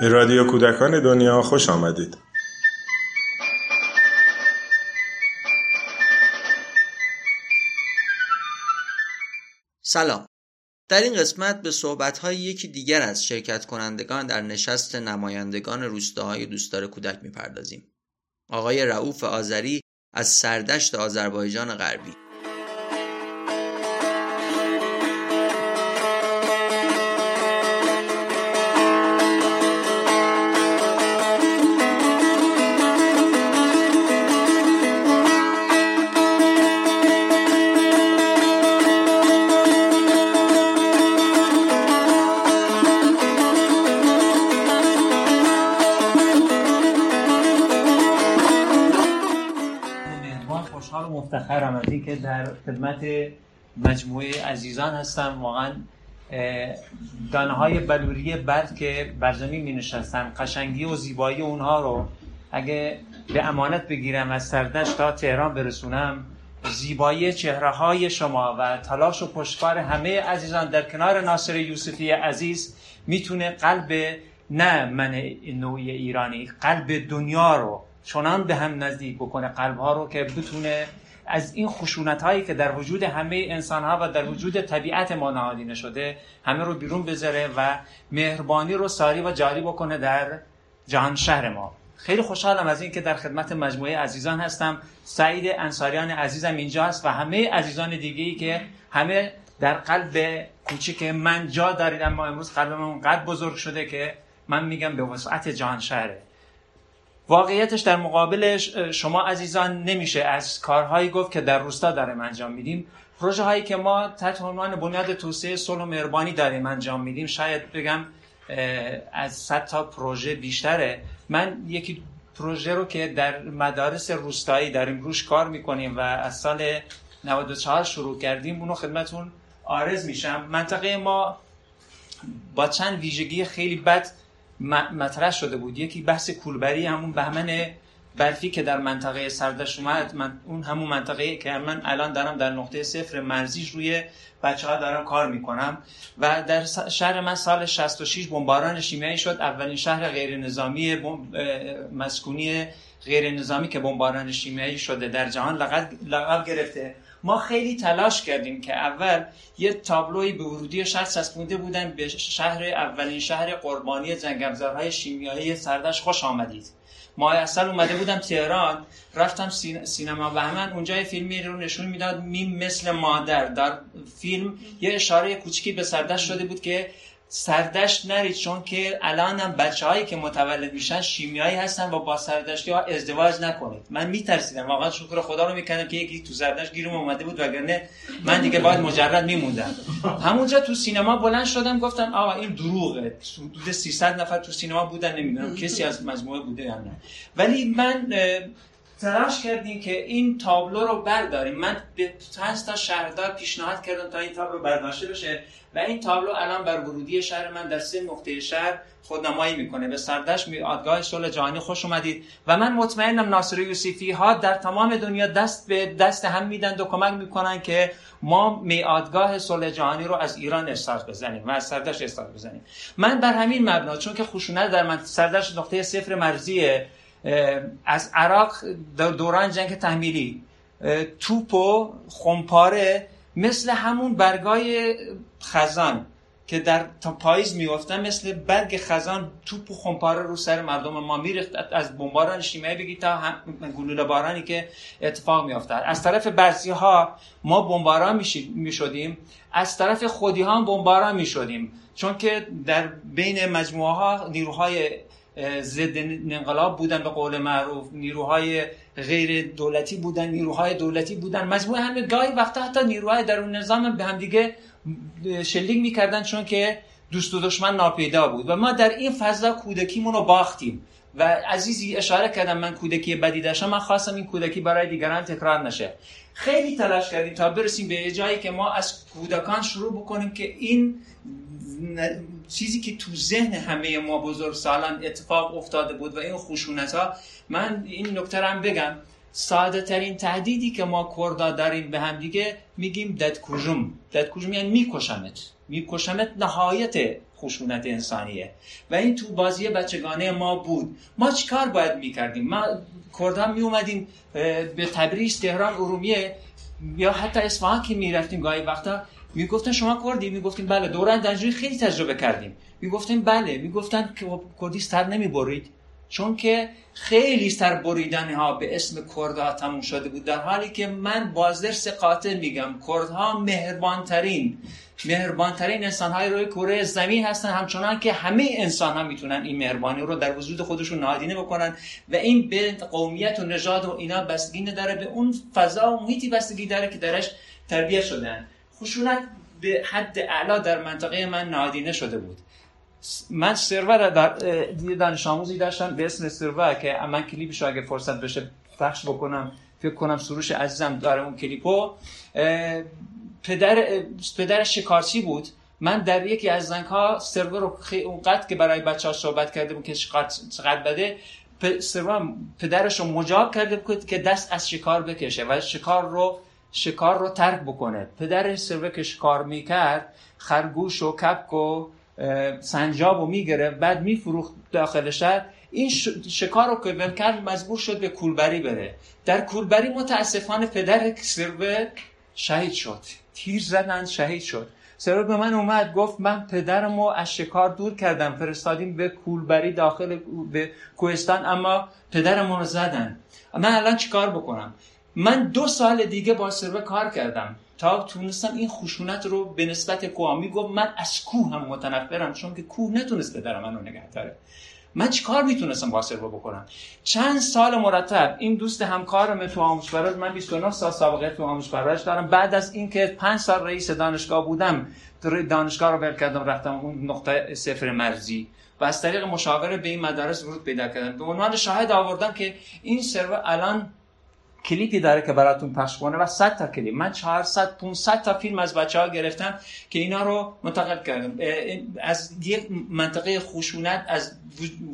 به رادیو کودکان دنیا خوش آمدید. سلام. در این قسمت به صحبت‌های یکی دیگر از شرکت کنندگان در نشست نمایندگان روستاهای دوستدار کودک می‌پردازیم. آقای رعوف آذری از سردشت آذربایجان غربی. اینکه در خدمت مجموعه عزیزان هستم. واقعا دانه های بلوری برد که بر زمین می نشستن قشنگی و زیبایی اونها رو اگه به امانت بگیرم از سردش تا تهران برسونم زیبایی چهره های شما و تلاش و پشتکار همه عزیزان در کنار ناصر یوسفی عزیز می‌تونه قلب نه من نوعی ایرانی قلب دنیا رو چنان به هم نزدیک بکنه قلب ها رو که بتونه از این خشونت هایی که در وجود همه انسان ها و در وجود طبیعت ما نهادینه شده همه رو بیرون بذاره و مهربانی رو ساری و جاری بکنه در جهان شهر ما. خیلی خوشحالم از اینکه در خدمت مجموعه عزیزان هستم. سعید انصاریان عزیزم اینجا است و همه عزیزان دیگه ای که همه در قلب کوچیک من جا دارید اما امروز من قد بزرگ شده که من میگم به وسعت جهان شهره. واقعیتش در مقابل شما عزیزان نمیشه از کارهایی گفت که در روستا داریم انجام میدیم. پروژه هایی که ما تحت عنوان بنیاد توسعه صلح و مهربانی داریم انجام میدیم. شاید بگم از 100 تا پروژه بیشتره. من یکی پروژه رو که در مدارس روستایی داریم روش کار می‌کنیم و از سال 94 شروع کردیم اونو خدمتون آرز میشم. منطقه ما با چند ویژگی خیلی بد مطرح شده بود. یکی بحث کولبری همون بهمن برفی که در منطقه سردش اومد من اون همون منطقه که من الان دارم در نقطه صفر مرزیش روی بچه ها دارم کار می‌کنم و در شهر من سال 66 بمباران شیمیایی شد. اولین شهر غیر نظامی مسکونی غیر نظامی که بمباران شیمیایی شده در جهان لقب گرفته. ما خیلی تلاش کردیم که اول یه تابلوی به ورودی شهر چسبونده بودن به شهر اولین شهر قربانی جنگمزارهای شیمیایی سردش خوش آمدید. ما اصل اومده بودم تهران رفتم سینما بهمن اونجا فیلمی رو نشون می‌داد میم مثل مادر. در فیلم یه اشاره کوچیکی به سردش شده بود که سردشت نرید چون که الان هم بچه هایی که متولد میشن شیمیایی هستن و با سردشتی ها ازدواج نکنید. من میترسیدم. واقعا شکر خدا رو می‌کنم که یکی تو سردشت گیرم اومده بود وگرنه من دیگه باید مجرد میموندم. همونجا تو سینما بلند شدم گفتم آقا این دروغه. حدود 300 نفر تو سینما بودن نمی‌دونم کسی از مجموعه بوده یا نه. ولی من تلاش کردیم که این تابلو رو برداریم. من به چند تا شهردار پیشنهاد کردم تا این تابلو برداشته بشه و این تابلو الان بر ورودی شهر من در سه نقطه شهر خودنمایی می‌کنه. به سردش میادگاه صلح جهانی خوش اومدید و من مطمئنم ناصر یوسفی ها در تمام دنیا دست به دست هم میدن و کمک می‌کنن که ما میادگاه صلح جهانی رو از ایران استارت بزنیم و از سردش استارت بزنیم. من بر همین مبنا چون که خشونت در من سردش نقطه صفر مرزیه از عراق دوران جنگ تحمیلی. توپ و خمپاره مثل همون برگای خزان که در پاییز میافتن مثل برگ خزان توپ و خمپاره رو سر مردم ما میریخت. از بمباران شیمیایی بگید تا گلوله بارانی که اتفاق میافتاد از طرف برزی ها ما بمباران می‌شدیم. از طرف خودی ها بمباران می‌شدیم. چون که در بین مجموعه ها نیروهای ضد انقلاب بودن به قول معروف. نیروهای غیر دولتی بودن نیروهای دولتی بودن. مجموعه همه گاهی وقتا حتی نیروهای درون نظام به هم دیگه شلیک می‌کردن چون که دوست و دشمن ناپیدا بود. و ما در این فضا کودکیمون رو باختیم. و عزیزی اشاره کردم من کودکی بدی داشتم من خواستم این کودکی برای دیگران تکرار نشه. خیلی تلاش کردیم تا برسیم به جایی که ما از کودکان شروع بکنیم که این چیزی که تو ذهن همه ما بزرگ سالان اتفاق افتاده بود و این خشونت ها من این نکته هم بگم. ساده ترین تهدیدی که ما کردا داریم به هم دیگه میگیم دد کجم دد کجم یعنی میکشمت. میکشمت نهایت خشونت انسانیه. و این تو بازی بچگانه ما بود. ما چیکار باید می‌کردیم؟ ما کردها می اومدیم به تبریز تهران ارومیه یا حتی اصفهان که می‌رفتیم گاهی وقتا. می‌گفتن شما کردی؟ می‌گفتیم بله. دوران دنجوی خیلی تجربه کردیم. می‌گفتیم بله. می‌گفتن که خب کردی سر نمی‌برید. چون که خیلی سر بریدن ها به اسم کردها تموم شده بود. در حالی که من بازدرس قاطع میگم. کردها مهربانترین مهربانترین انسان های روی کره زمین هستن. همچنان که همه انسان ها می‌تونن این مهربانی رو در وجود خودشون نهادینه بکنن و این به قومیت و نژاد و اینا بستگی نداره. به اون فضا و محیطی بستگی داره که درش تربیت شدن. خشونت به حد اعلا در منطقه من نهادینه شده بود. من سرور در دانش آموزی داشتم به اسم سرور که من کلیپش اگه فرصت بشه پخش بکنم فکر کنم سروش عزیزم داره اون کلیپو. پدر پدر شکارچی بود. من در یکی از زنگ ها سرور رو اونقدر که برای بچه ها صحبت کرده بود که چقدر بده سرور پدرش رو مجاب کرده بود که دست از شکار بکشه و شکار رو شکار رو ترک بکنه. پدر سرور که شکار می‌کرد خرگوش و کپک و سنجاب رو می‌گرفت بعد میفروخت داخل شهر. این شکار رو که کرد مجبور شد به کولبری بره. در کولبری متاسفانه پدر سرور شهید شد. تیر زدن شهید شد. سرور به من اومد گفت من پدرم رو از شکار دور کردم فرستادیم به کولبری داخل به کوهستان اما پدرم رو زدن. من الان چیکار بکنم؟ من دو سال دیگه با سرور کار کردم. تا تونستم این خشونت رو به نسبت کوه گفت من از کوه هم متنفرم چون که کوه نتونست پدر منو نگه داره. من چیکار می‌تونستم با سروا بکنم؟ چند سال مرتب این دوست همکارم تو آموزش من 29 سال سابقه تو آموزش دارم. بعد از اینکه 5 سال رئیس دانشگاه بودم دانشگاه رو ول کردم رفتم اون نقطه صفر مرزی. و از طریق مشاوره به این مدارس ورود پیدا کردم. به عنوان شاهد آوردم که این سرور الان کلیپی داره که براتون پخش کنه و 100 تا کلیپ. من 400 500 تا فیلم از بچه ها گرفتم که اینا رو منتقل کردم. از یک منطقه خشونت از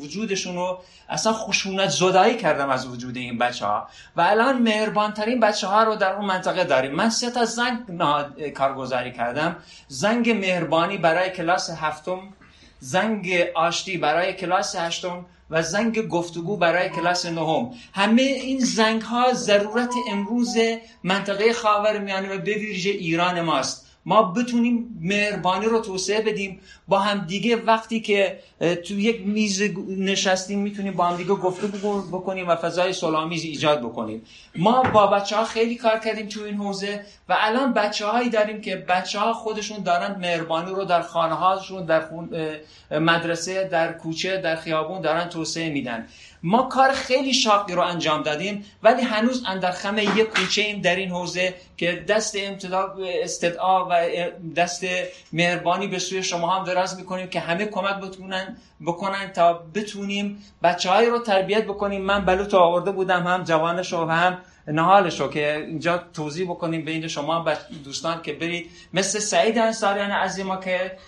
وجودشون رو اصلا خشونت زدایی کردم از وجود این بچه ها و الان مهربان ترین بچه ها رو در اون منطقه داریم. من سه تا زنگ کارگزاری کردم. زنگ مهربانی برای کلاس هفتم. زنگ آشتی برای کلاس هشتم. و زنگ گفتگو برای کلاس نهم. همه این زنگ ها ضرورت امروز منطقه خاور میانه و به ویژه ایران ماست. ما بتونیم مهربانی رو توسعه بدیم. با هم دیگه وقتی که تو یک میز نشستیم می‌تونیم با هم دیگه گفته بکنیم و فضای سلامیز ایجاد بکنیم. ما با بچه ها خیلی کار کردیم تو این حوزه و الان بچه هایی داریم که بچه ها خودشون دارن مهربانی رو در خانه هاشون در مدرسه در کوچه در خیابون دارن توسعه میدن. ما کار خیلی شاقی رو انجام دادیم ولی هنوز اندرخم یک کوچه ایم در این حوزه. که دست استدعا و دست مهربانی به سوی شما هم دراز می‌کنیم که همه کمک بتونن بکنن تا بتونیم بچه های رو تربیت بکنیم. من بلوط آورده بودم هم جوانش و هم نهالش رو که اینجا توضیح بکنیم بین شما دوستان که برید. مثل سعید انصاریان از ما که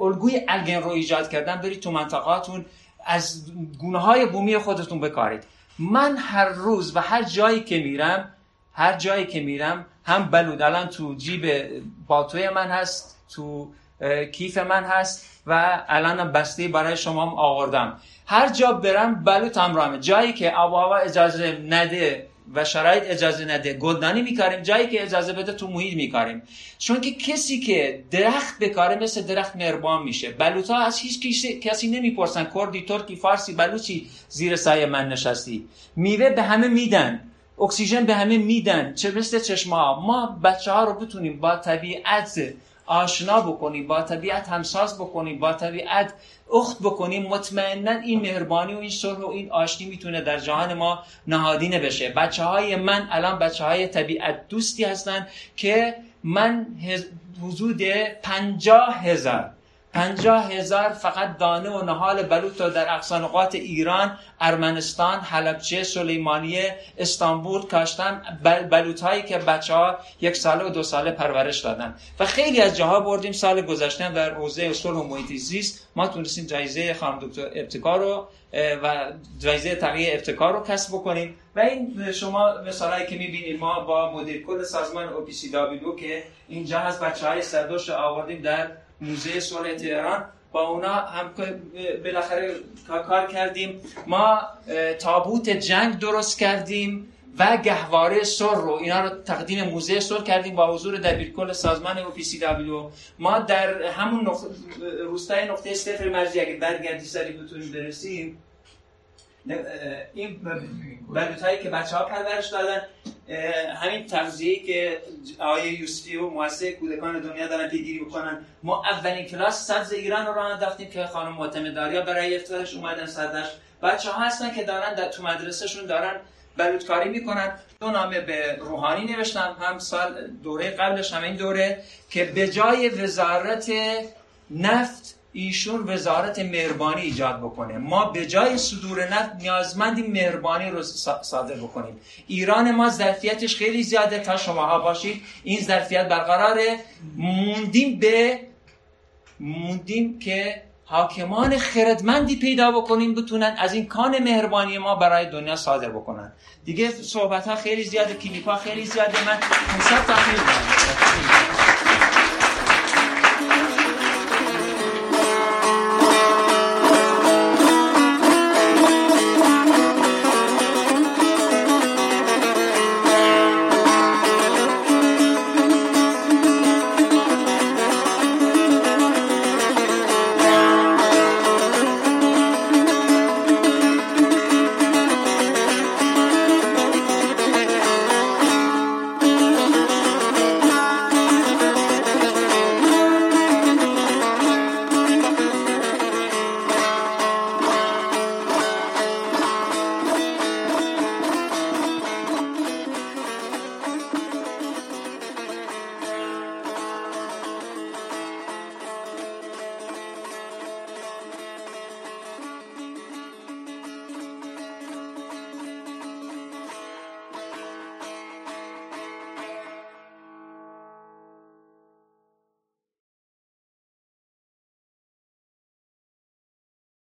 الگوی الگن رو ایجاد کردن برید تو منطقاتون. از گونه های بومی خودتون بکارید. من هر روز و هر جایی که میرم هر جایی که میرم هم بلود. الان تو جیب بالتوی من هست تو کیف من هست و الان بسته برای شما هم آوردم. هر جا برم بلوط همراهمه جایی که آب اجازه نده و شرایط اجازه نده گلدانی میکاریم. جایی که اجازه بده تو محیط میکاریم. چون که کسی که درخت بکاره مثل درخت مهربان میشه. بلوطا از هیچ کسی, کسی نمی‌پرسن. کردی ترکی فارسی بلوچی زیر سایه من نشستی. میوه به همه میدن. اکسیژن به همه میدن. چه مثل چشمه ها ما بچه ها رو بتونیم با طبیعت آشنا بکنیم با طبیعت همساز بکنیم با طبیعت اخت بکنیم. مطمئنا این مهربانی و این صلح و این آشتی می‌تونه در جهان ما نهادینه بشه. بچه های من الان بچه های طبیعت دوستی هستن که من حدود پنجاه هزار پنجاه هزار فقط دانه و نهال بلوط رو در اقصانقات ایران ارمنستان حلبچه سلیمانیه استانبول کاشتن. بلوط هایی که بچه ها یک ساله و دو ساله پرورش دادن. و خیلی از جاها بردیم سال گذشته در حوزه صلح و محیط زیست. ما تونستیم جایزه خانم دکتر ابتکار رو و جایزه تغییر ابتکار رو کسب بکنیم. و این شما مثالایی که می‌بینید ما با مدیر کل سازمان اوپیسی دابیدو که اینجا هست بچه های سردوش آوردیم در موزه صلح تهران. با اونا هم بالاخره کار کردیم. ما تابوت جنگ درست کردیم و گهواره سر رو اینا رو تقدیم موزه سر کردیم با حضور دبیرکل سازمان او پی سی دبلیو. ما در همون نقطه روستای نقطه صفر مرزی اگه برگردی سری بتونیم برسیم این بلوت هایی که بچه ها پرورش دادن همین تغذیه‌ای که آقای یوسفی و مؤسسه کودکان دنیا دارن پیگیری بکنن ما اولین کلاس سبز ایران رو راه انداختیم که خانم معتمداریا برای افتتاحش اومدن صدرش بچه ها هستن که دارن در تو مدرسهشون دارن بلوتکاری می‌کنن. دو نامه به روحانی نوشتم. هم سال دوره قبلش هم این دوره که به جای وزارت نفت ایشون وزارت مهربانی ایجاد بکنه. ما به جای صدور نفت نیازمندیم مهربانی رو صادر بکنیم. ایران ما ظرفیتش خیلی زیاده. تا شماها باشید این ظرفیت برقراره. موندیم به موندیم که حاکمان خردمندی پیدا بکنیم بتونن از این کان مهربانی ما برای دنیا صادر بکنن. دیگه صحبت ها خیلی زیاده کلیپ ها خیلی زیاده. من 500 تا